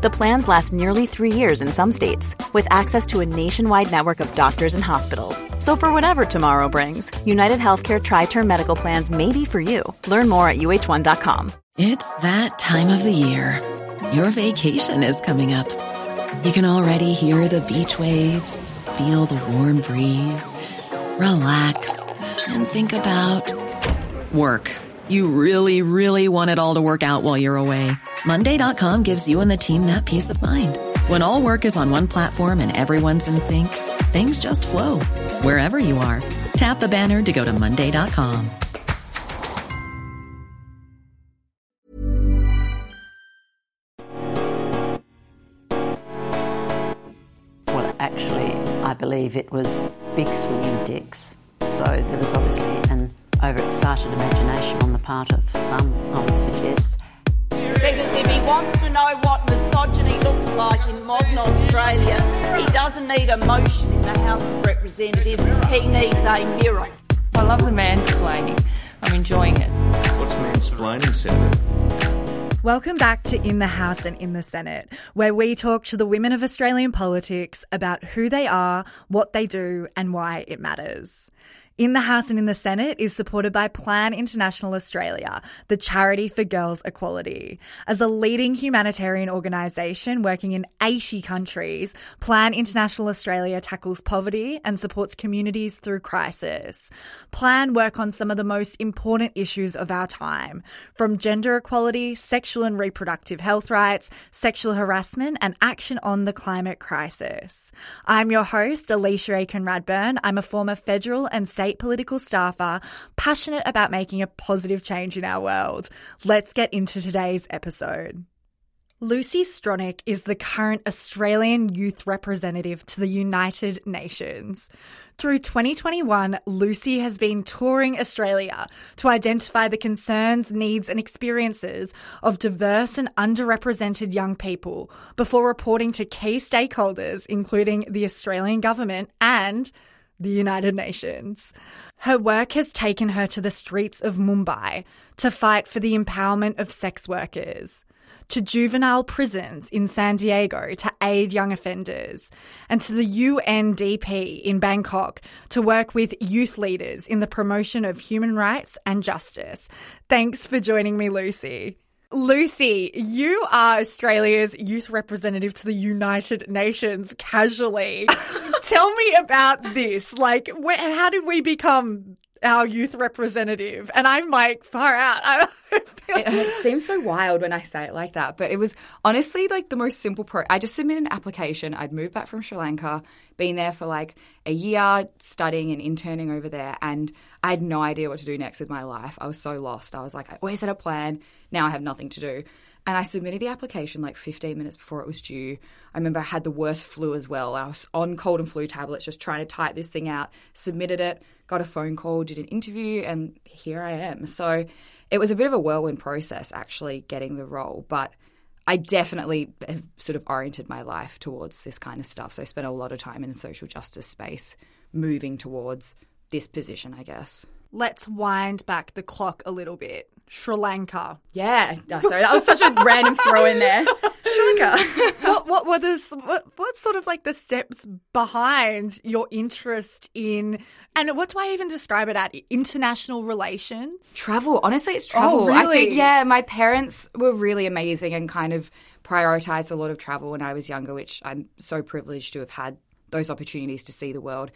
The plans last nearly three years in some states, with access to a nationwide network of doctors and hospitals. So, for whatever tomorrow brings, United Healthcare Tri Term Medical Plans may be for you. Learn more at uh1.com. It's that time of the year. Your vacation is coming up. You can already hear the beach waves, feel the warm breeze, relax, and think about work. You really, really want it all to work out while you're away. Monday.com gives you and the team that peace of mind. When all work is on one platform and everyone's in sync, things just flow wherever you are. Tap the banner to go to Monday.com. Well, actually, I believe it was big swinging dicks. So there was obviously an overexcited imagination on the part of some, I would suggest. Because if he wants to know what misogyny looks like in modern Australia, he doesn't need a motion in the House of Representatives, he needs a mirror. I love the mansplaining. I'm enjoying it. What's mansplaining, Senator? Welcome back to In the House and in the Senate, where we talk to the women of Australian politics about who they are, what they do, and why it matters. In the House and in the Senate is supported by Plan International Australia, the charity for girls' equality. As a leading humanitarian organisation working in 80 countries, Plan International Australia tackles poverty and supports communities through crisis. Plan work on some of the most important issues of our time, from gender equality, sexual and reproductive health rights, sexual harassment, and action on the climate crisis. I'm your host, Alicia Aiken Radburn. I'm a former federal and state political staffer, passionate about making a positive change in our world. Let's get into today's episode. Lucy Stronach is the current Australian youth representative to the United Nations. Through 2021, Lucy has been touring Australia to identify the concerns, needs, and experiences of diverse and underrepresented young people before reporting to key stakeholders, including the Australian government and the United Nations. Her work has taken her to the streets of Mumbai to fight for the empowerment of sex workers, to juvenile prisons in San Diego to aid young offenders, and to the UNDP in Bangkok to work with youth leaders in the promotion of human rights and justice. Thanks for joining me, Lucy. Lucy, you are Australia's youth representative to the United Nations casually. Tell me about this. Like, how did we become our youth representative? And I'm like, far out. it, it seems so wild when I say it like that, but it was honestly like the most simple pro. I just submitted an application. I'd moved back from Sri Lanka, been there for like a year studying and interning over there, and I had no idea what to do next with my life. I was so lost. I was like, I always had a plan. Now I have nothing to do. And I submitted the application like 15 minutes before it was due. I remember I had the worst flu as well. I was on cold and flu tablets, just trying to type this thing out. Submitted it, got a phone call, did an interview, and here I am. So it was a bit of a whirlwind process actually getting the role, but I definitely have sort of oriented my life towards this kind of stuff. So I spent a lot of time in the social justice space, moving towards this position, I guess. Let's wind back the clock a little bit. Sri Lanka. Yeah, sorry, that was such a random throw in there. Sri Lanka. what, what were the what, what's sort of like the steps behind your interest in and what do I even describe it at international relations? Travel. Honestly, it's travel. Oh, really? I think yeah, my parents were really amazing and kind of prioritized a lot of travel when I was younger, which I'm so privileged to have had those opportunities to see the world,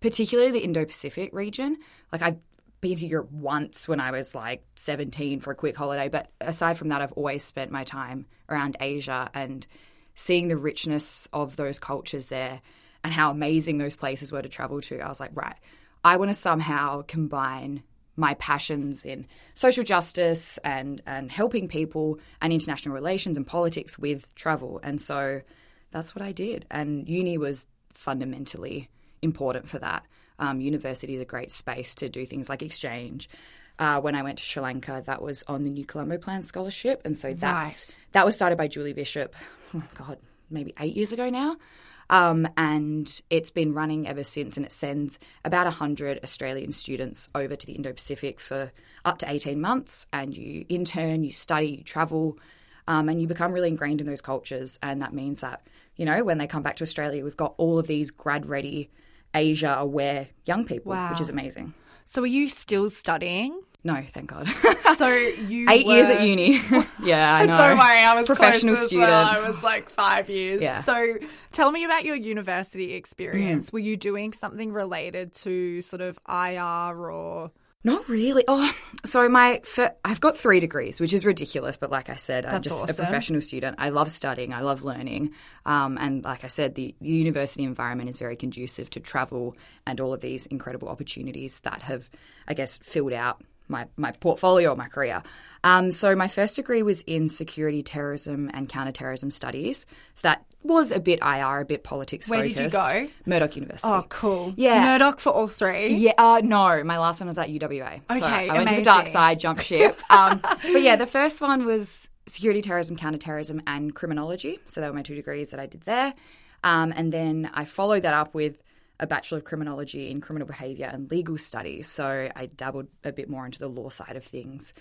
particularly the Indo-Pacific region. Like I've been to Europe once when I was like 17 for a quick holiday, but aside from that, I've always spent my time around Asia and seeing the richness of those cultures there and how amazing those places were to travel to. I was like, right, I want to somehow combine my passions in social justice and and helping people and international relations and politics with travel. And so that's what I did. And uni was fundamentally important for that. Um, university is a great space to do things like exchange. uh, when I went to Sri Lanka, that was on the New Colombo Plan scholarship, and so that's Right. that was started by Julie Bishop. Oh God, maybe eight years ago now. Um, and it's been running ever since, and it sends about 100 Australian students over to the Indo Pacific for up to 18 months. And you intern, you study, you travel, um, and you become really ingrained in those cultures. And that means that, you know, when they come back to Australia, we've got all of these grad ready, Asia aware young people, Wow. which is amazing. So are you still studying? No, thank God. So you Eight years at uni. yeah, I know. Don't worry, I was professional student. well. I was like five years. Yeah. So tell me about your university experience. Mm. Were you doing something related to sort of IR or? Not really. Oh, so my fir- I've got three degrees, which is ridiculous. But like I said, I'm just awesome. a professional student. I love studying. I love learning. Um, and like I said, the, the university environment is very conducive to travel and all of these incredible opportunities that have, I guess, filled out my my portfolio, my career. Um, so my first degree was in security, terrorism, and counterterrorism studies. So that was a bit IR, a bit politics Where did you go? Murdoch University. Oh, cool. Yeah. Murdoch for all three. Yeah, uh, no, my last one was at UWA. so Okay, I went to the dark side, jumped ship. Um, but yeah, the first one was security, terrorism, counterterrorism, and criminology. So they were my two degrees that I did there. Um, and then I followed that up with a Bachelor of Criminology in Criminal Behaviour and Legal Studies. So I dabbled a bit more into the law side of things.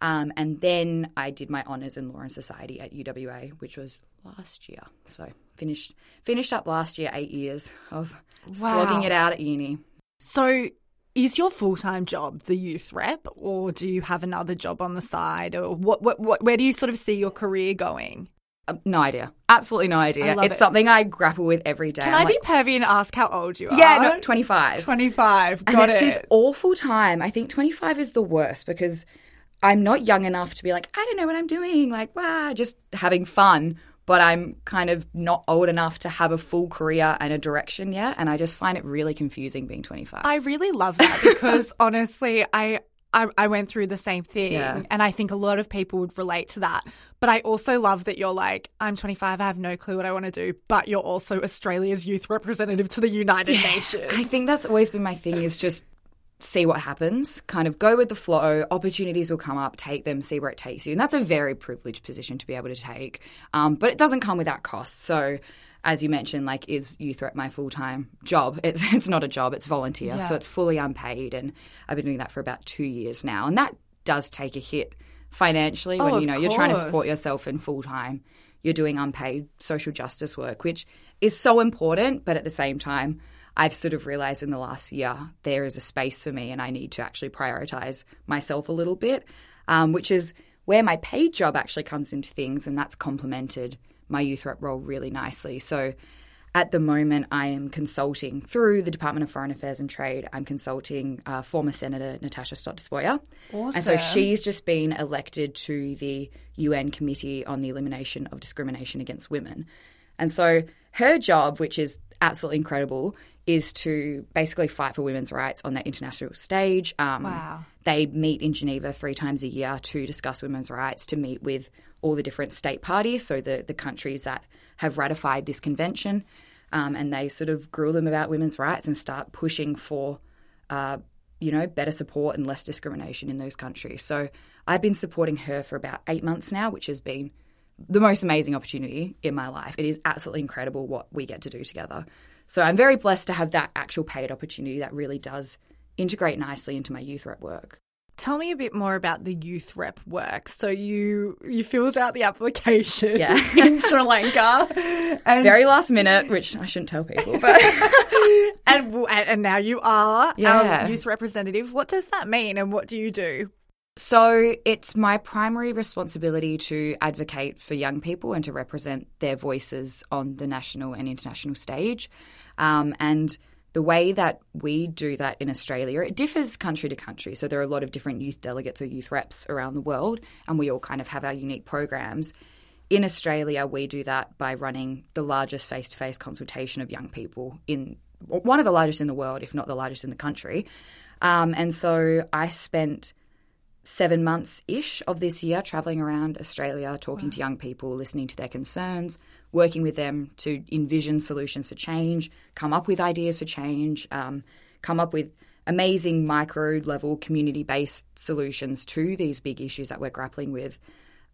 Um, and then I did my honours in Law and Society at UWA, which was last year. So finished finished up last year, eight years of slogging it out at uni. So is your full time job the youth rep, or do you have another job on the side, or what? What? what where do you sort of see your career going? Uh, no idea. Absolutely no idea. It's it. something I grapple with every day. Can I'm I be pervy and ask how old you are? Yeah, no, 25. Twenty five. and Got it's it. this awful time. I think 25 is the worst because I'm not young enough to be like, I don't know what I'm doing, like, wow, just having fun. But I'm kind of not old enough to have a full career and a direction yet. And I just find it really confusing being 25. I really love that because honestly, I, I I went through the same thing, Yeah. and I think a lot of people would relate to that. But I also love that you're like, I'm 25, I have no clue what I want to do, but you're also Australia's youth representative to the United Nations. I think that's always been my thing is just see what happens, kind of go with the flow. Opportunities will come up, take them, see where it takes you. And that's a very privileged position to be able to take. Um, but it doesn't come without costs. So, as you mentioned, like, is Youth Rep my full time job? It's, it's not a job, it's volunteer. So, it's fully unpaid. And I've been doing that for about two years now. And that does take a hit financially Oh, when you know you're trying to support yourself in full time. You're doing unpaid social justice work, which is so important, but at the same time, I've sort of realized in the last year there is a space for me and I need to actually prioritize myself a little bit, um, which is where my paid job actually comes into things, and that's complemented my youth rep role really nicely. So at the moment, I am consulting through the Department of Foreign Affairs and Trade. I'm consulting uh, former Senator Natasha Stott Despoja. And so she's just been elected to the UN Committee on the Elimination of Discrimination Against Women. And so her job, which is absolutely incredible, is to basically fight for women's rights on that international stage. Um, Wow. They meet in Geneva three times a year to discuss women's rights, to meet with all the different state parties, so the, the countries that have ratified this convention. Um, and they sort of grill them about women's rights and start pushing for uh, you know, better support and less discrimination in those countries. So I've been supporting her for about eight months now, which has been the most amazing opportunity in my life. It is absolutely incredible what we get to do together. So I'm very blessed to have that actual paid opportunity that really does integrate nicely into my youth rep work. Tell me a bit more about the youth rep work. So you you filled out the application Yeah. in Sri Lanka, and Very last minute, which I shouldn't tell people, but and, and now you are Yeah. our youth representative. What does that mean, and what do you do? So it's my primary responsibility to advocate for young people and to represent their voices on the national and international stage. Um, and the way that we do that in Australia, it differs country to country. So there are a lot of different youth delegates or youth reps around the world, and we all kind of have our unique programs. In Australia, we do that by running the largest face to face consultation of young people in one of the largest in the world, if not the largest in the country. Um, and so I spent seven months ish of this year traveling around Australia, talking to young people, listening to their concerns, working with them to envision solutions for change, come up with ideas for change, um, come up with amazing micro level community based solutions to these big issues that we're grappling with.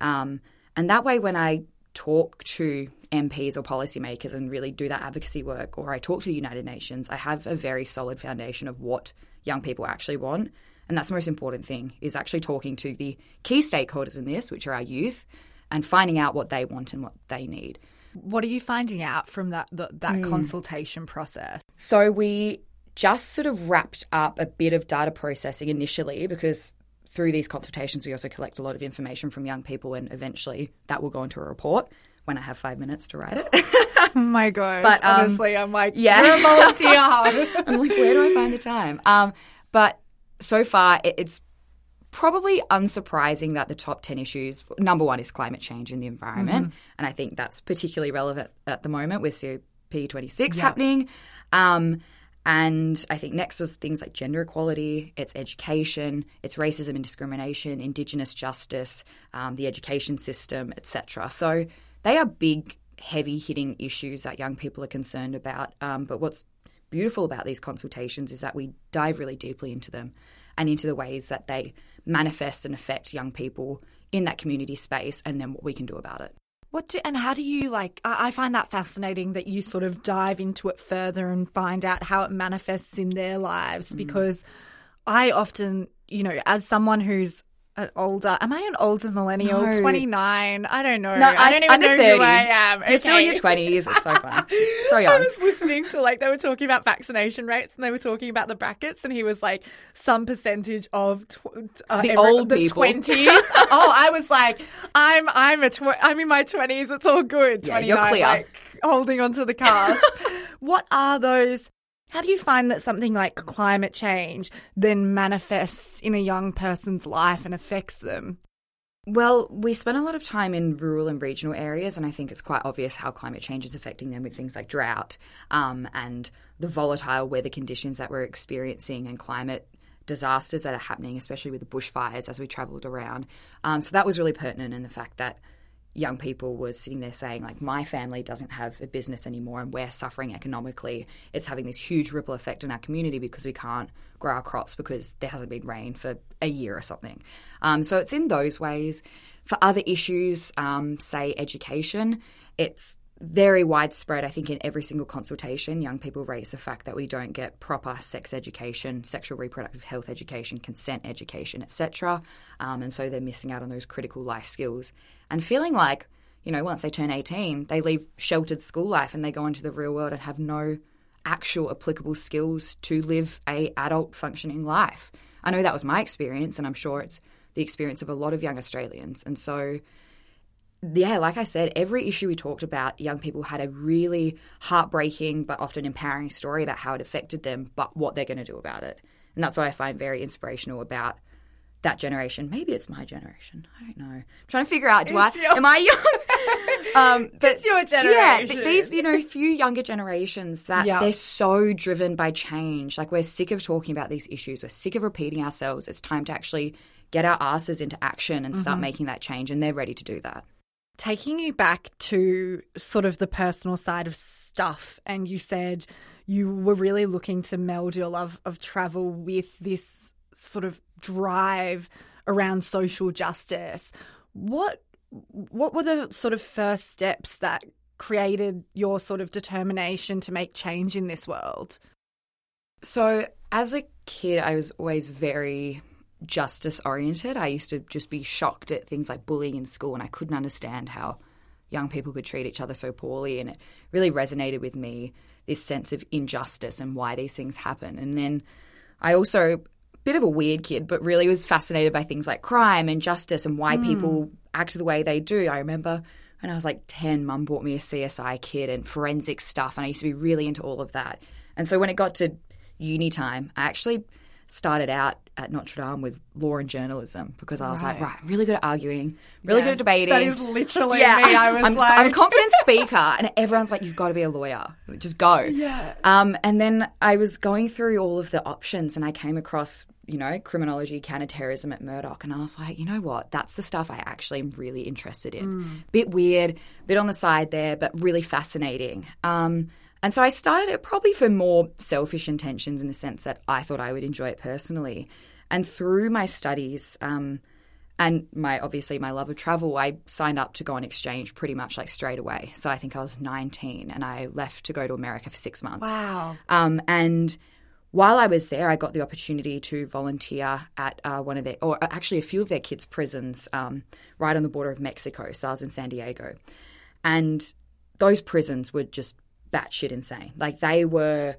Um, and that way, when I talk to MPs or policymakers and really do that advocacy work, or I talk to the United Nations, I have a very solid foundation of what young people actually want. And that's the most important thing is actually talking to the key stakeholders in this, which are our youth, and finding out what they want and what they need. What are you finding out from that the, that Hmm. consultation process? So we just sort of wrapped up a bit of data processing initially because through these consultations we also collect a lot of information from young people and eventually that will go into a report when I have five minutes to write it. Oh my god! But, um, honestly, I'm like, yeah. you're a volunteer. I'm like, where do I find the time? Um, but so far, it's probably unsurprising that the top 10 issues number one is climate change in the environment. And I think that's particularly relevant at the moment with COP26 happening. Um, and I think next was things like gender equality, it's education, it's racism and discrimination, Indigenous justice, um, the education system, etc. So they are big, heavy hitting issues that young people are concerned about. Um, but what's beautiful about these consultations is that we dive really deeply into them and into the ways that they manifest and affect young people in that community space and then what we can do about it. What do, and how do you like? I, find that fascinating that you sort of dive into it further and find out how it manifests in their lives. Mm. Because I often, you know, as someone who's an older, am I an older millennial? No. Twenty nine. I don't know. No, I don't even know 30. who I am. You're still in your 20s. It's so fun. So young. I was listening to like they were talking about vaccination rates and they were talking about the brackets and he was like some percentage of tw- uh, The every- old the people. twenties. oh, I was like, I'm I'm a tw- I'm in my twenties. It's all good. Yeah, you're clear. Like holding onto the cast. what are those? How do you find that something like climate change then manifests in a young person's life and affects them? Well, we spend a lot of time in rural and regional areas, and I think it's quite obvious how climate change is affecting them with things like drought um, and the volatile weather conditions that we're experiencing and climate disasters that are happening, especially with the bushfires as we travelled around. Um, so that was really pertinent in the fact that young people were sitting there saying, like, my family doesn't have a business anymore and we're suffering economically. It's having this huge ripple effect in our community because we can't grow our crops because there hasn't been rain for a year or something. Um, so it's in those ways. For other issues, um, say education, it's very widespread. I think in every single consultation, young people raise the fact that we don't get proper sex education, sexual reproductive health education, consent education, etc. Um, and so they're missing out on those critical life skills and feeling like, you know, once they turn 18, they leave sheltered school life and they go into the real world and have no actual applicable skills to live a adult functioning life. I know that was my experience, and I'm sure it's the experience of a lot of young Australians. And so yeah, like I said, every issue we talked about, young people had a really heartbreaking but often empowering story about how it affected them, but what they're going to do about it. And that's what I find very inspirational about that generation. Maybe it's my generation. I don't know. I'm trying to figure out, do It's I, your- am I young? um, but It's your Yeah, generation. th- these, you know, few younger generations that Yeah. they're so driven by change. Like we're sick of talking about these issues. We're sick of repeating ourselves. It's time to actually get our asses into action and Mm-hmm. start making that change. And they're ready to do that. taking you back to sort of the personal side of stuff, and you said you were really looking to meld your love of travel with this sort of drive around social justice. What what were the sort of first steps that created your sort of determination to make change in this world? So, as a kid, I was always very justice oriented. I used to just be shocked at things like bullying in school, and I couldn't understand how young people could treat each other so poorly. And it really resonated with me this sense of injustice and why these things happen. And then I also, bit of a weird kid, but really was fascinated by things like crime and justice and why hmm. people act the way they do. I remember when I was like 10, mum bought me a CSI kit and forensic stuff, and I used to be really into all of that. And so when it got to uni time, I actually started out at Notre Dame with law and journalism because I was like, right, I'm really good at arguing, really good at debating. That is literally yeah, me. I was I'm, like, I'm a confident speaker, and everyone's like, you've got to be a lawyer. Just go. Yeah. Um, and then I was going through all of the options, and I came across, you know, criminology, counterterrorism at Murdoch, and I was like, you know what? That's the stuff I actually am really interested in. Bit weird, bit on the side there, but really fascinating. Um, And so I started it probably for more selfish intentions in the sense that I thought I would enjoy it personally. And through my studies, um, and my obviously my love of travel, I signed up to go on exchange pretty much like straight away. So I think I was 19 and I left to go to America for six months. Wow. Um, and while I was there, I got the opportunity to volunteer at uh, one of their, or actually a few of their kids' prisons um, right on the border of Mexico. So I was in San Diego. And those prisons were just batshit insane. Like they were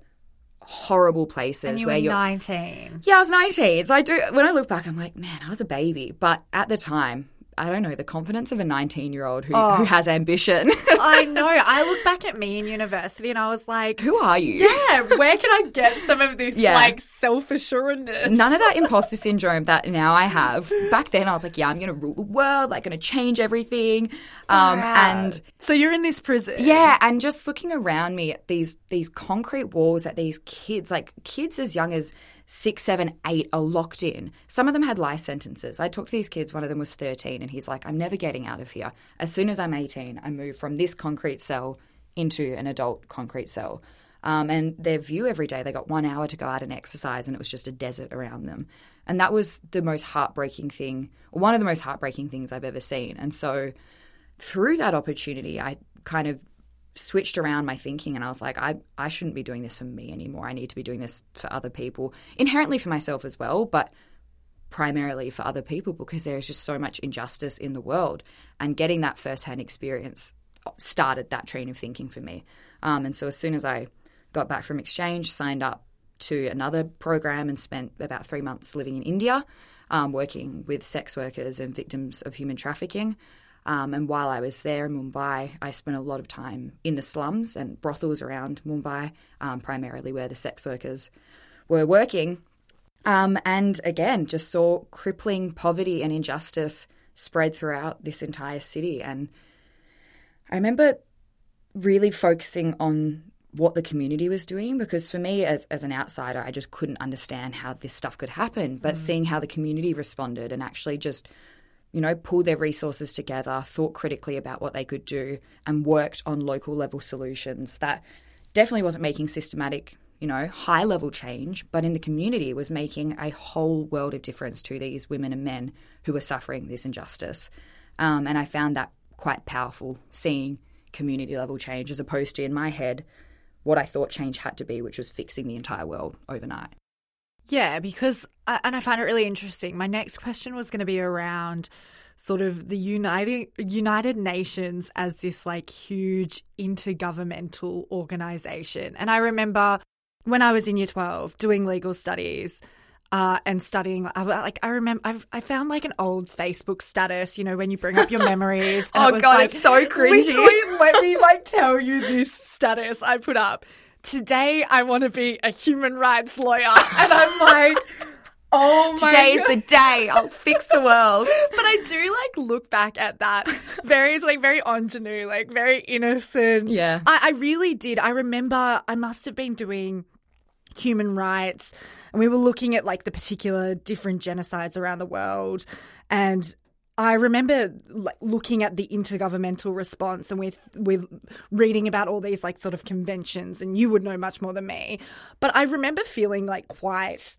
horrible places And you where were you're 19. yeah, I was 19. So I do, when I look back, I'm like, man, I was a baby. But at the time, I don't know, the confidence of a 19 year old who, Oh. who has ambition. I know. I look back at me in university and I was like, who are you? yeah, where can I get some of this Yeah. like self assuredness? None of that imposter syndrome that now I have. Back then, I was like, yeah, I'm going to rule the world, like, going to change everything. Um, and so you're in this prison. Yeah, and just looking around me at these these concrete walls at these kids, like kids as young as six, seven, eight, are locked in. Some of them had life sentences. I talked to these kids. One of them was thirteen, and he's like, "I'm never getting out of here. As soon as I'm 18, I move from this concrete cell into an adult concrete cell." Um, and their view every day, they got one hour to go out and exercise, and it was just a desert around them. And that was the most heartbreaking thing, one of the most heartbreaking things I've ever seen. And so, through that opportunity, I kind of switched around my thinking and I was like, I, I shouldn't be doing this for me anymore. I need to be doing this for other people, inherently for myself as well, but primarily for other people because there is just so much injustice in the world. And getting that firsthand experience started that train of thinking for me. Um, and so as soon as I got back from exchange, signed up to another program and spent about three months living in India, um, working with sex workers and victims of human trafficking. Um, and while I was there in Mumbai, I spent a lot of time in the slums and brothels around Mumbai, um, primarily where the sex workers were working. Um, and again, just saw crippling poverty and injustice spread throughout this entire city. And I remember really focusing on what the community was doing because for me as, as an outsider i just couldn't understand how this stuff could happen but seeing how the community responded and actually just you know pulled their resources together thought critically about what they could do and worked on local level solutions that definitely wasn't making systematic you know high level change but in the community was making a whole world of difference to these women and men who were suffering this injustice um, and i found that quite powerful seeing community level change as opposed to in my head what I thought change had to be, which was fixing the entire world overnight. Yeah, because I- and I find it really interesting. My next question was going to be around sort of the United United Nations as this like huge intergovernmental organization. And I remember when I was in year 12 doing legal studies uh, and studying I, like I remember I've, I found like an old Facebook status, you know, when you bring up your memories. Oh, it was, God, like, it's so cringy. literally, let me like tell you this status I put up. Today I want to be a human rights lawyer, and I'm like, oh my Today is the day. I'll fix the world. But I do like look back at that very like very ingenue, like very innocent. Yeah. I, I really did. I remember I must have been doing human rights and we were looking at like the particular different genocides around the world and I remember like looking at the intergovernmental response and with with reading about all these like sort of conventions and you would know much more than me but I remember feeling like quite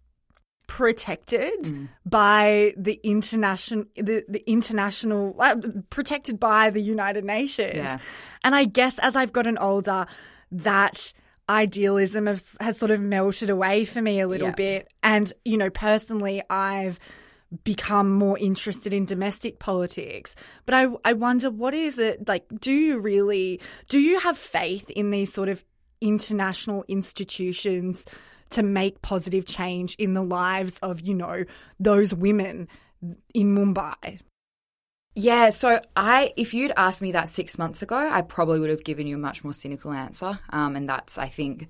protected by the international the, the international uh, protected by the United Nations Yeah. and I guess as I've gotten older that idealism has, has sort of melted away for me a little Yeah. bit and you know personally I've become more interested in domestic politics but I I wonder what is it like do you really do you have faith in these sort of international institutions to make positive change in the lives of you know those women in Mumbai Yeah, so I, if you'd asked me that six months ago, I probably would have given you a much more cynical answer. Um, and that's, I think,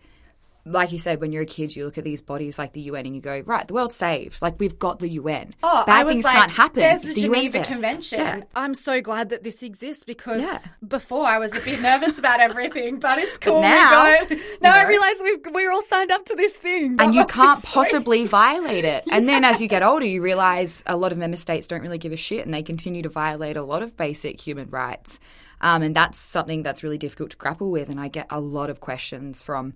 like you said, when you're a kid, you look at these bodies like the UN and you go, right, the world's saved. Like we've got the UN. Oh, Bad things like, can't happen. There's the, UN's Geneva there. Convention. Yeah. I'm so glad that this exists because Yeah. before I was a bit nervous about everything, but it's cool. now, we go. now I realise we we're all signed up to this thing, and you can't possibly violate it. And then as you get older, you realize a lot of member states don't really give a shit and they continue to violate a lot of basic human rights. Um, and that's something that's really difficult to grapple with. And I get a lot of questions from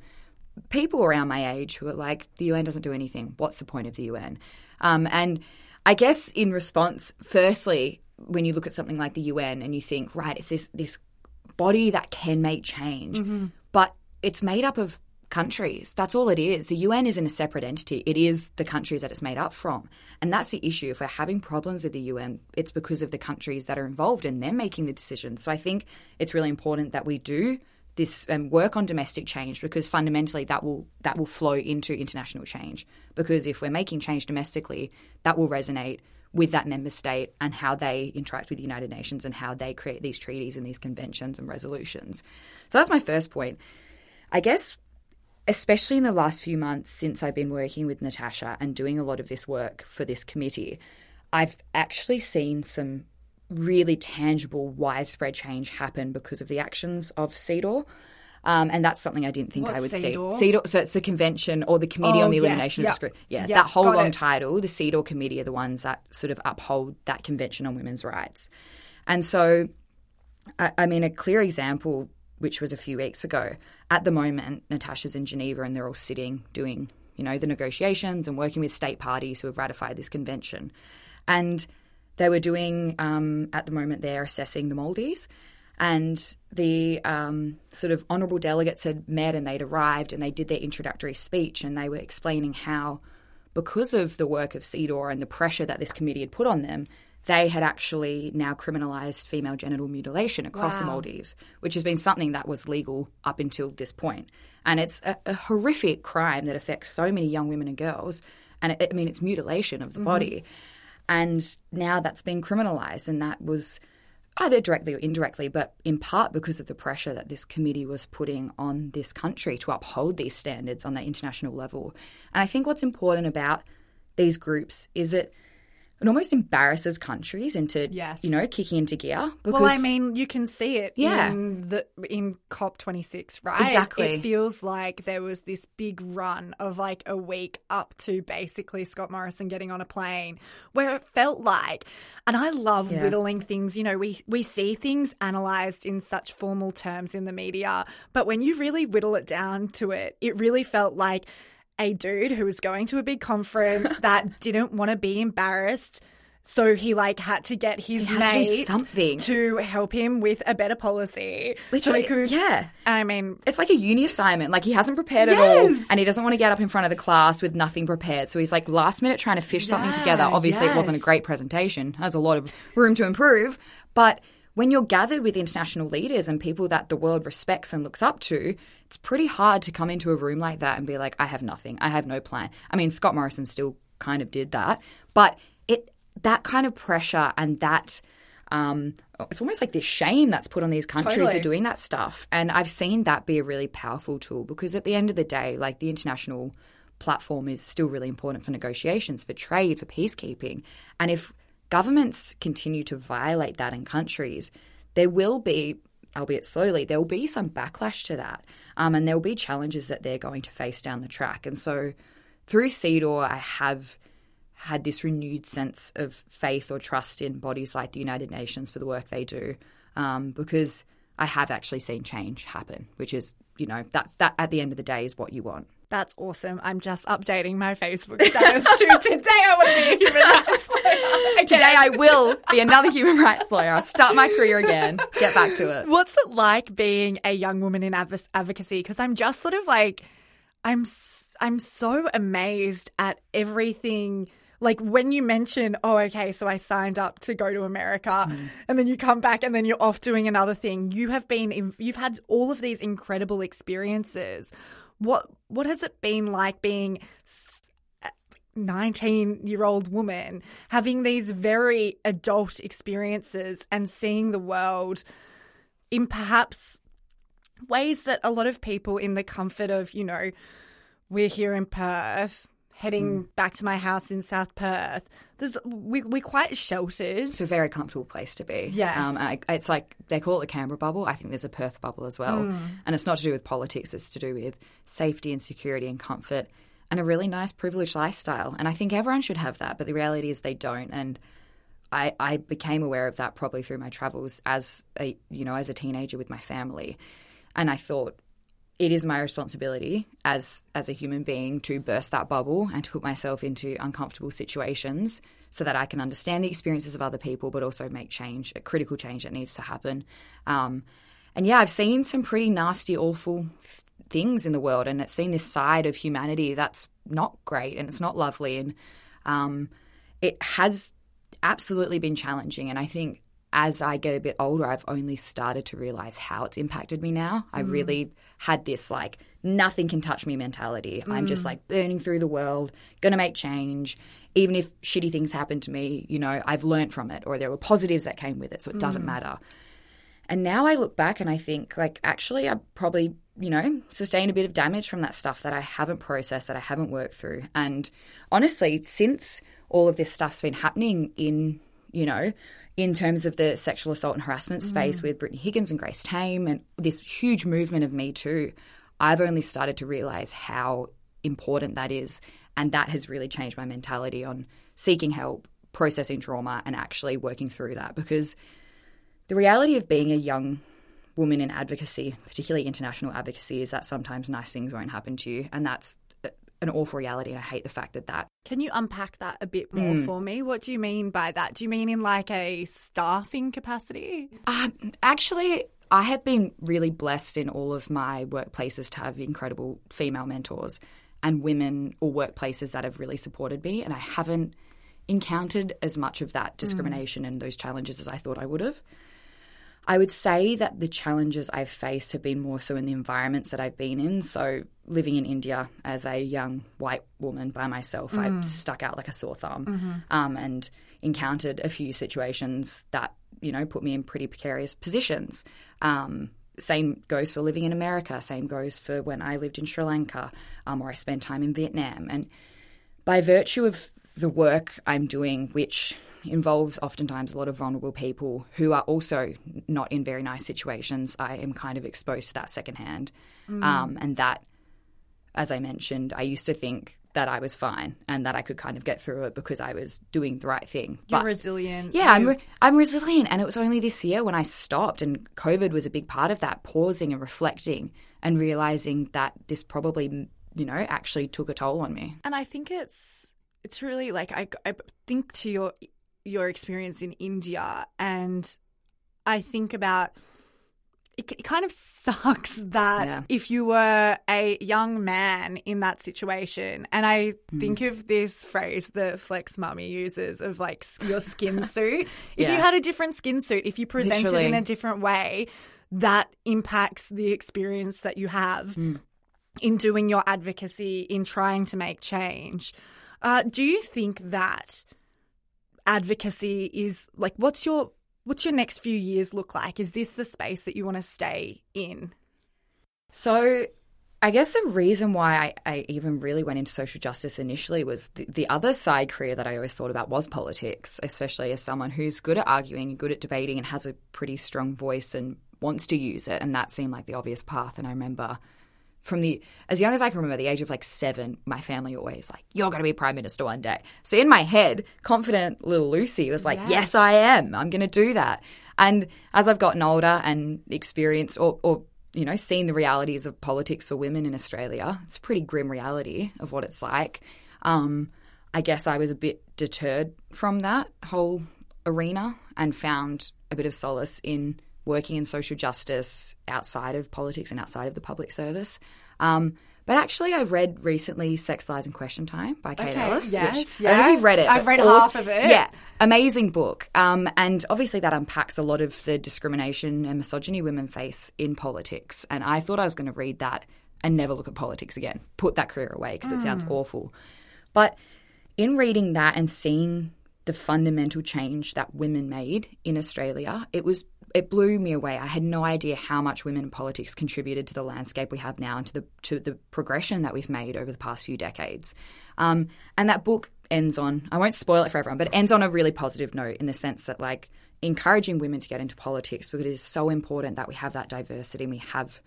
people around my age who are like, the UN doesn't do anything. What's the point of the UN? Um, and I guess in response, firstly, when you look at something like the UN and you think, right, it's this this body that can make change, but it's made up of countries. That's all it is. The UN isn't a separate entity. It is the countries that it's made up from. And that's the issue. If we're having problems with the UN, it's because of the countries that are involved and they're making the decisions. So I think it's really important that we do this um, work on domestic change because fundamentally that will that will flow into international change because if we're making change domestically that will resonate with that member state and how they interact with the United Nations and how they create these treaties and these conventions and resolutions. So that's my first point. I guess especially in the last few months since I've been working with Natasha and doing a lot of this work for this committee, I've actually seen some really tangible, widespread change happen because of the actions of CEDAW. Um, and that's something I didn't think What's I would CEDAW? see. CEDAW, so it's the convention or the Committee Oh, on the yes, Elimination yep, of Discrimination. Yeah, yep, that whole got long it. title, the CEDAW Committee are the ones that sort of uphold that Convention on Women's Rights. And so I, I mean, a clear example, which was a few weeks ago, at the moment, Natasha's in Geneva and they're all sitting doing, you know, the negotiations and working with state parties who have ratified this convention. And they were doing, um, at the moment, they're assessing the Maldives. And the um, sort of honourable delegates had met and they'd arrived and they did their introductory speech and they were explaining how, because of the work of CEDAW and the pressure that this committee had put on them, they had actually now criminalised female genital mutilation across the Maldives, which has been something that was legal up until this point. And it's a, a horrific crime that affects so many young women and girls. And it, I mean, it's mutilation of the body. And now that's been criminalised, and that was either directly or indirectly, but in part because of the pressure that this committee was putting on this country to uphold these standards on the international level. And I think what's important about these groups is that it almost embarrasses countries into, Yes. you know, kicking into gear. Because, Well, I mean, you can see it Yeah. in the in COP twenty six, right? Exactly. It feels like there was this big run of like a week up to basically Scott Morrison getting on a plane, where it felt like, and I love Yeah. whittling things. You know, we we see things analyzed in such formal terms in the media, but when you really whittle it down to it, it really felt like a dude who was going to a big conference that didn't want to be embarrassed. So he like had to get his He had to something. to help him with a better policy. Literally, he could- yeah. I mean, It's like a uni assignment. Like he hasn't prepared at all, and he doesn't want to get up in front of the class with nothing prepared. So he's like last minute trying to fish something together. Obviously, it wasn't a great presentation. Has a lot of room to improve. But when you're gathered with international leaders and people that the world respects and looks up to, it's pretty hard to come into a room like that and be like, I have nothing. I have no plan. I mean, Scott Morrison still kind of did that, but it that kind of pressure and that um, it's almost like this shame that's put on these countries Totally. for doing that stuff. And I've seen that be a really powerful tool because at the end of the day, like the international platform is still really important for negotiations, for trade, for peacekeeping. And if governments continue to violate that in countries, there will be, albeit slowly, there will be some backlash to that. Um, and there will be challenges that they're going to face down the track. And so through CEDAW, I have had this renewed sense of faith or trust in bodies like the United Nations for the work they do, um, because I have actually seen change happen, which is, you know, that's that at the end of the day is what you want. That's awesome. I'm just updating my Facebook status to today. I want to be a human rights lawyer. Today I will be another human rights lawyer. I'll start my career again. Get back to it. What's it like being a young woman in adv- advocacy? Because I'm just sort of like, I'm I'm so amazed at everything. Like when you mention, oh, okay, so I signed up to go to America, hmm. and then you come back, and then you're off doing another thing. You have been, in, you've had all of these incredible experiences. What what has it been like being 19 year old woman having these very adult experiences and seeing the world in perhaps ways that a lot of people in the comfort of, you know, we're here in Perth, heading Mm. back to my house in South Perth. There's we we're quite sheltered. It's a very comfortable place to be. Yes. Um, I, it's like they call it a Canberra bubble. I think there's a Perth bubble as well. Mm. And it's not to do with politics, it's to do with safety and security and comfort and a really nice privileged lifestyle. And I think everyone should have that, but the reality is they don't. And I, I became aware of that probably through my travels as a you know as a teenager with my family, and I thought it is my responsibility as as a human being to burst that bubble and to put myself into uncomfortable situations so that I can understand the experiences of other people, but also make change, a critical change that needs to happen. Um, and yeah, I've seen some pretty nasty, awful th- things in the world, and it's seen this side of humanity that's not great and it's not lovely, and um, it has absolutely been challenging. And I think as I get a bit older, I've only started to realize how it's impacted me now. I Mm. really had this like nothing can touch me mentality. I'm just like burning through the world, gonna make change. Even if shitty things happen to me, you know, I've learned from it or there were positives that came with it, so it doesn't matter. And now I look back and I think, like, actually, I probably, you know, sustained a bit of damage from that stuff that I haven't processed, that I haven't worked through. And honestly, since all of this stuff's been happening in, you know, in terms of the sexual assault and harassment space mm. with Brittany Higgins and Grace Tame and this huge movement of Me Too, I've only started to realize how important that is. And that has really changed my mentality on seeking help, processing trauma, and actually working through that. Because the reality of being a young woman in advocacy, particularly international advocacy, is that sometimes nice things won't happen to you, and that's an awful reality. And I hate the fact that that Can you unpack that a bit more Mm. for me? What do you mean by that? Do you mean in like a staffing capacity? Um, actually, I have been really blessed in all of my workplaces to have incredible female mentors and women or workplaces that have really supported me, and I haven't encountered as much of that discrimination and those challenges as I thought I would have. I would say that the challenges I've faced have been more so in the environments that I've been in. So, living in India as a young white woman by myself, I stuck out like a sore thumb um, and encountered a few situations that, you know, put me in pretty precarious positions. Um, same goes for living in America, same goes for when I lived in Sri Lanka um, or I spent time in Vietnam. And by virtue of the work I'm doing, which involves oftentimes a lot of vulnerable people who are also not in very nice situations, I am kind of exposed to that secondhand. Um, and that, as I mentioned, I used to think that I was fine and that I could kind of get through it because I was doing the right thing. You're But- resilient. yeah, I'm, re- I'm resilient. And it was only this year when I stopped, and COVID was a big part of that, pausing and reflecting and realizing that this probably, you know, actually took a toll on me. And I think it's it's really like I, I think to your your experience in India, and I think about it, it kind of sucks that Yeah. if you were a young man in that situation, and I Hmm. think of this phrase that Flex Mummy uses of like your skin suit. If you had a different skin suit, if you presented in a different way, that impacts the experience that you have Hmm. in doing your advocacy, in trying to make change. Uh, do you think that advocacy is like what's your what's your next few years look like? Is this the space that you want to stay in? So, I guess the reason why I, I even really went into social justice initially was the, the other side career that I always thought about was politics, especially as someone who's good at arguing, and good at debating, and has a pretty strong voice and wants to use it. And that seemed like the obvious path. And I remember from the as young as I can remember, the age of like seven, my family always like, "You're going to be prime minister one day." So in my head, confident little Lucy was like, "Yes, I am. I'm going to do that." And as I've gotten older and experienced, or, or you know, seen the realities of politics for women in Australia, it's a pretty grim reality of what it's like. Um, I guess I was a bit deterred from that whole arena and found a bit of solace in working in social justice outside of politics and outside of the public service. Um, but actually, I've read recently "Sex, Lies, and Question Time" by Kate Okay, Ellis. yes, which, I don't know yeah. if you've read it. I've read half of it. Yeah, amazing book. Um, and obviously, that unpacks a lot of the discrimination and misogyny women face in politics. And I thought I was going to read that and never look at politics again. Put that career away because it sounds awful. But in reading that and seeing the fundamental change that women made in Australia, it was it blew me away. I had no idea how much women in politics contributed to the landscape we have now and to the to the progression that we've made over the past few decades. Um, and that book ends on I won't spoil it for everyone, but it ends on a really positive note in the sense that like encouraging women to get into politics because it is so important that we have that diversity and we have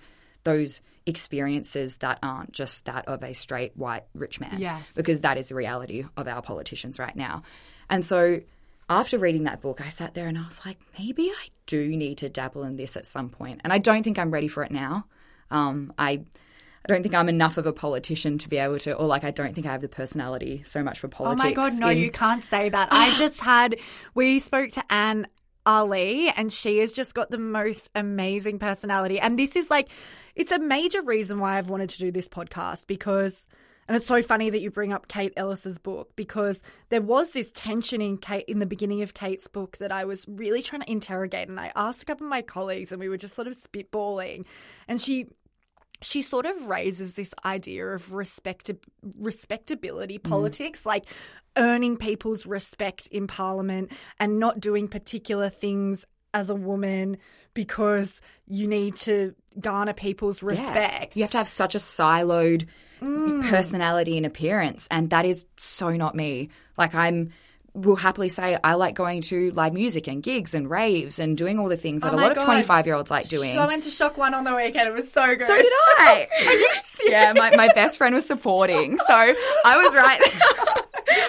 those experiences that aren't just that of a straight white rich man. Yes. Because that is the reality of our politicians right now. And so after reading that book, I sat there and I was like, maybe I do need to dabble in this at some point. And I don't think I'm ready for it now. Um, I I don't think I'm enough of a politician to be able to, or like I don't think I have the personality so much for politics. Oh my god, no, in- you can't say that. I just had we spoke to Anne Aly and she has just got the most amazing personality. And this is like it's a major reason why I've wanted to do this podcast because and it's so funny that you bring up Kate Ellis's book because there was this tension in Kate in the beginning of Kate's book that I was really trying to interrogate and I asked a couple of my colleagues and we were just sort of spitballing and she she sort of raises this idea of respecti- respectability mm. politics, like earning people's respect in Parliament and not doing particular things as a woman because you need to garner people's Yeah. respect. You have to have such a siloed Mm. personality and appearance, and that is so not me. Like I'm will happily say I like going to live music and gigs and raves and doing all the things that Oh a lot God. of 25 year olds like doing. So I went to ShockOne on the weekend. It was so good. So did I. yeah, my, my best friend was supporting. So I was right.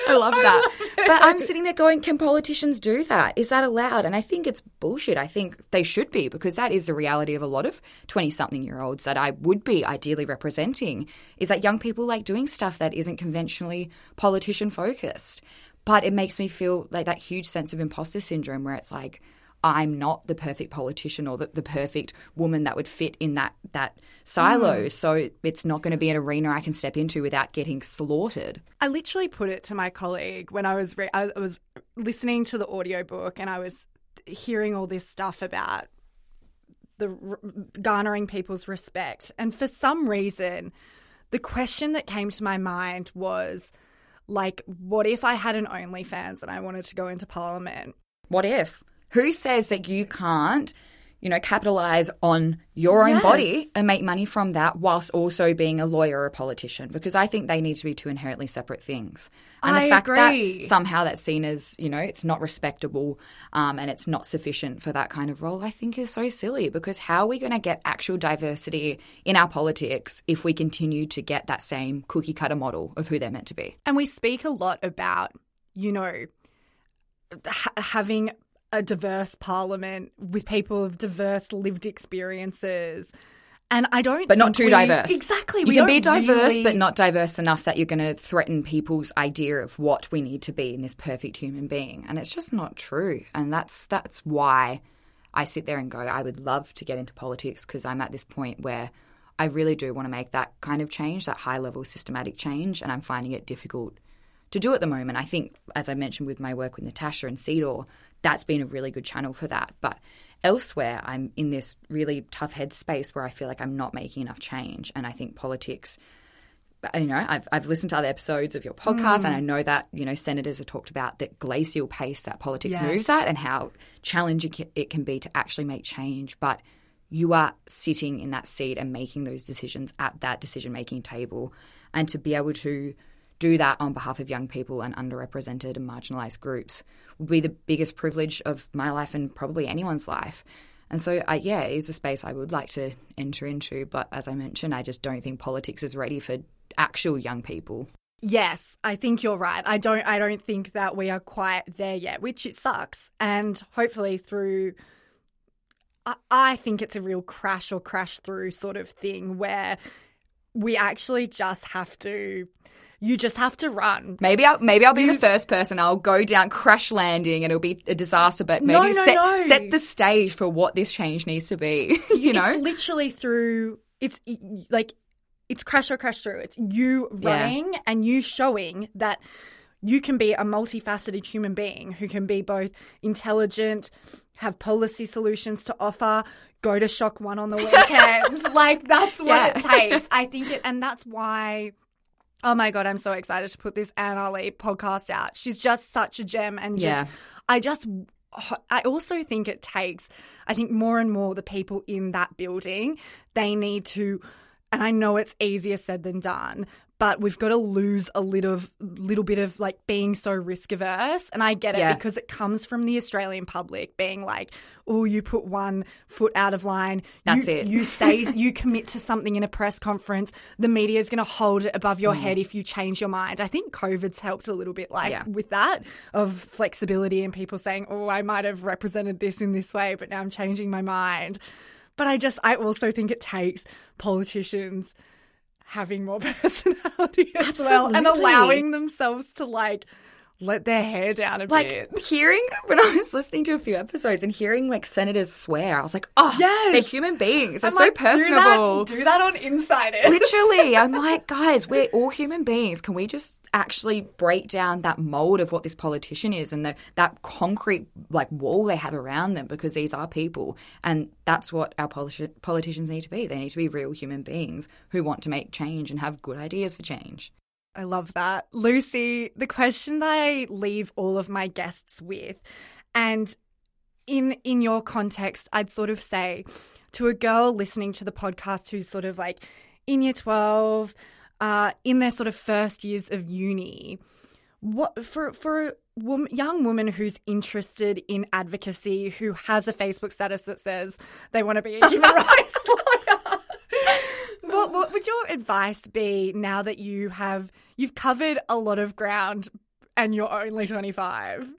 I love that. But I'm sitting there going, can politicians do that? Is that allowed? And I think it's bullshit. I think they should be because that is the reality of a lot of 20 something year olds that I would be ideally representing is that young people like doing stuff that isn't conventionally politician focused. But it makes me feel like that huge sense of imposter syndrome where it's like, I'm not the perfect politician or the, the perfect woman that would fit in that that Mm. silo. So it's not going to be an arena I can step into without getting slaughtered. I literally put it to my colleague when I was re- I was listening to the audiobook and I was hearing all this stuff about the r- garnering people's respect. And for some reason, the question that came to my mind was like, what if I had an OnlyFans and I wanted to go into Parliament? What if? Who says that you can't, you know, capitalize on your own Yes. body and make money from that whilst also being a lawyer or a politician? Because I think they need to be two inherently separate things. And I the fact agree. that somehow that's seen as, you know, it's not respectable um, and it's not sufficient for that kind of role, I think is so silly. Because how are we going to get actual diversity in our politics if we continue to get that same cookie cutter model of who they're meant to be? And we speak a lot about, you know, having a diverse parliament with people of diverse lived experiences. And I don't but not too we- diverse. Exactly. You we can be diverse, really- but not diverse enough that you're going to threaten people's idea of what we need to be in this perfect human being, and it's just not true. And that's that's why I sit there and go, I would love to get into politics because I'm at this point where I really do want to make that kind of change, that high level systematic change, and I'm finding it difficult to do at the moment. I think, as I mentioned with my work with Natasha and Cedar, that's been a really good channel for that. But elsewhere, I'm in this really tough headspace where I feel like I'm not making enough change. And I think politics, you know, I've, I've listened to other episodes of your podcast and mm. I know that, you know, senators have talked about the glacial pace that politics Yes. moves at and how challenging it can be to actually make change. But you are sitting in that seat and making those decisions at that decision making table. And to be able to do that on behalf of young people and underrepresented and marginalized groups would be the biggest privilege of my life and probably anyone's life. And so, uh, yeah, it is a space I would like to enter into. But as I mentioned, I just don't think politics is ready for actual young people. Yes, I think you're right. I don't I don't think that we are quite there yet, which it sucks. And hopefully through I, I think it's a real crash or crash through sort of thing where we actually just have to you just have to run. Maybe I'll maybe I'll be the first person. I'll go down crash landing and it'll be a disaster. But maybe No, no, set no. set the stage for what this change needs to be. you know, It's literally through it's like it's crash or crash through. It's you Yeah. running and you showing that you can be a multifaceted human being who can be both intelligent, have policy solutions to offer, go to ShockOne on the weekends. like that's what Yeah. it takes. I think it and that's why Oh my god, I'm so excited to put this Anne Aly podcast out. She's just such a gem and just Yeah. I just I also think it takes, I think more and more the people in that building, they need to, and I know it's easier said than done, but we've got to lose a little, little bit of like being so risk averse. And I get it Yeah. because it comes from the Australian public being like, oh, you put one foot out of line. That's you, it. You say, you commit to something in a press conference, the media is going to hold it above Mm. your head if you change your mind. I think COVID's helped a little bit like Yeah. with that of flexibility and people saying, oh, I might have represented this in this way, but now I'm changing my mind. But I just, I also think it takes politicians having more personality as well and allowing themselves to like let their hair down a like bit. hearing when I was listening to a few episodes and hearing like senators swear, I was like, oh, Yes. they're human beings. They're I'm so like, personable. Do that, do that on Insiders. Literally, I'm like, guys, we're all human beings. Can we just actually break down that mold of what this politician is and the, that concrete like wall they have around them because these are people and that's what our politi- politicians need to be. They need to be real human beings who want to make change and have good ideas for change. I love that. Lucy, the question that I leave all of my guests with, and in in your context, I'd sort of say to a girl listening to the podcast who's sort of like in year 12, uh, in their sort of first years of uni, what for for a wom- young woman who's interested in advocacy, who has a Facebook status that says they want to be a human rights lawyer. What, what would your advice be now that you have you've covered a lot of ground and you're only 25?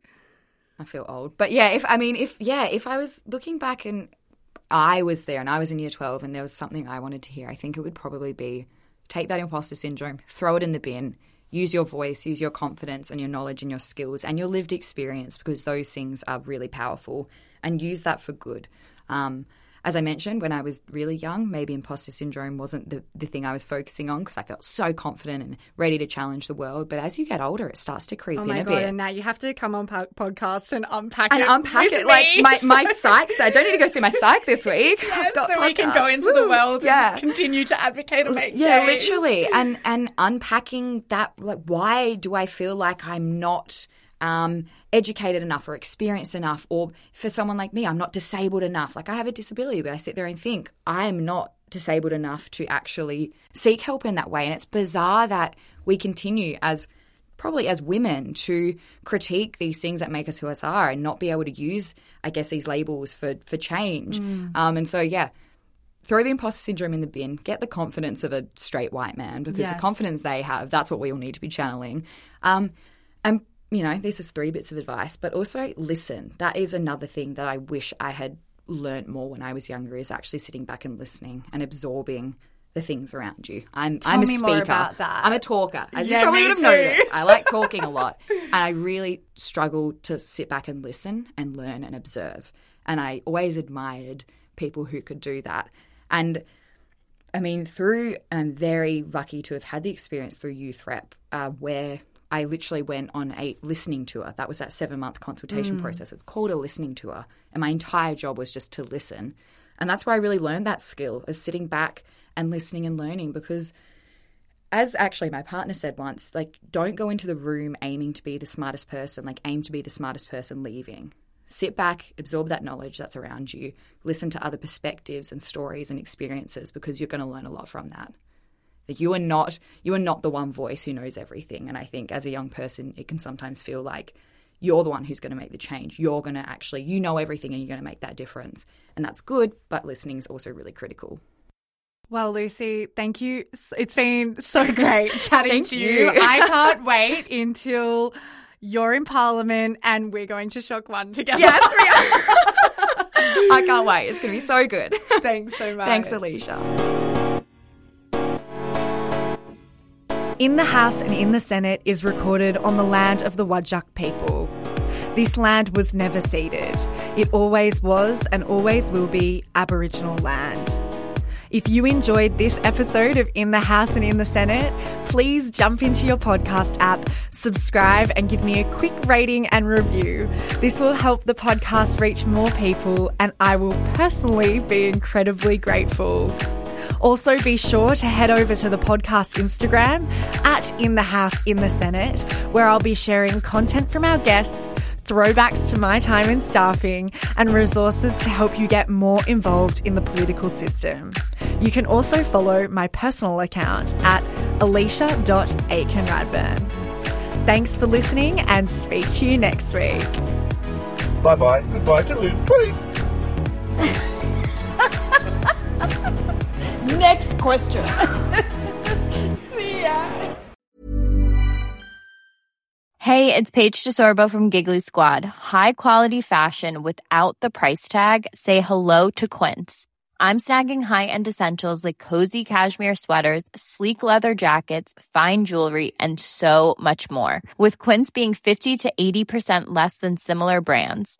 I feel old. But yeah, if I mean if yeah, if I was looking back and I was there and I was in year 12 and there was something I wanted to hear, I think it would probably be take that imposter syndrome, throw it in the bin, use your voice, use your confidence and your knowledge and your skills and your lived experience because those things are really powerful and use that for good. Um, as I mentioned, when I was really young, maybe imposter syndrome wasn't the, the thing I was focusing on because I felt so confident and ready to challenge the world. But as you get older, it starts to creep Oh in a god! bit And now you have to come on po- podcasts and unpack and it unpack it. Like my, my psych. I don't need to go see my psych this week. Yeah, I've got so we can go podcasts. into the world Yeah. and continue to advocate and make Yeah, change. literally, and and unpacking that. Like, why do I feel like I'm not um, educated enough or experienced enough, or for someone like me, I'm not disabled enough. Like, I have a disability, but I sit there and think I am not disabled enough to actually seek help in that way. And it's bizarre that we continue as probably as women to critique these things that make us who us are and not be able to use, I guess, these labels for for change. Um, and so, yeah, throw the imposter syndrome in the bin, get the confidence of a straight white man because Yes. the confidence they have, that's what we all need to be channeling. Um, and, you know, this is three bits of advice, but also listen. That is another thing that I wish I had learnt more when I was younger is actually sitting back and listening and absorbing the things around you. I'm, I'm a speaker. more about that. I'm a talker, as Yeah, you probably would have noticed. I like talking a lot. And I really struggle to sit back and listen and learn and observe. And I always admired people who could do that. And I mean, through, I'm very lucky to have had the experience through Youth Rep, uh, where I literally went on a listening tour. That was that seven month consultation mm. process. It's called a listening tour. And my entire job was just to listen. And that's where I really learned that skill of sitting back and listening and learning because as actually my partner said once, like don't go into the room aiming to be the smartest person, like aim to be the smartest person leaving. Sit back, absorb that knowledge that's around you, listen to other perspectives and stories and experiences because you're going to learn a lot from that. Like you are not you are not the one voice who knows everything and I think as a young person it can sometimes feel like you're the one who's going to make the change. You're going to actually you know everything and you're going to make that difference. And that's good, but listening is also really critical. Well, Lucy, thank you. It's been so great chatting to you. you. I can't wait until you're in Parliament and we're going to ShockOne together. Yes, we are. I can't wait. It's going to be so good. Thanks so much. Thanks, Alicia. In the House and in the Senate is recorded on the land of the Wajak people. This land was never ceded. It always was and always will be Aboriginal land. If you enjoyed this episode of In the House and in the Senate, please jump into your podcast app, subscribe, and give me a quick rating and review. This will help the podcast reach more people, and I will personally be incredibly grateful. Also, be sure to head over to the podcast Instagram at In the House in the Senate, where I'll be sharing content from our guests, throwbacks to my time in staffing, and resources to help you get more involved in the political system. You can also follow my personal account at alicia.aikenradburn. Thanks for listening and speak to you next week. Bye bye. Goodbye. Bye. Next question. See ya. Hey, it's Paige DeSorbo from Giggly Squad. High quality fashion without the price tag. Say hello to Quince. I'm snagging high-end essentials like cozy cashmere sweaters, sleek leather jackets, fine jewelry, and so much more. With Quince being 50 to 80% less than similar brands.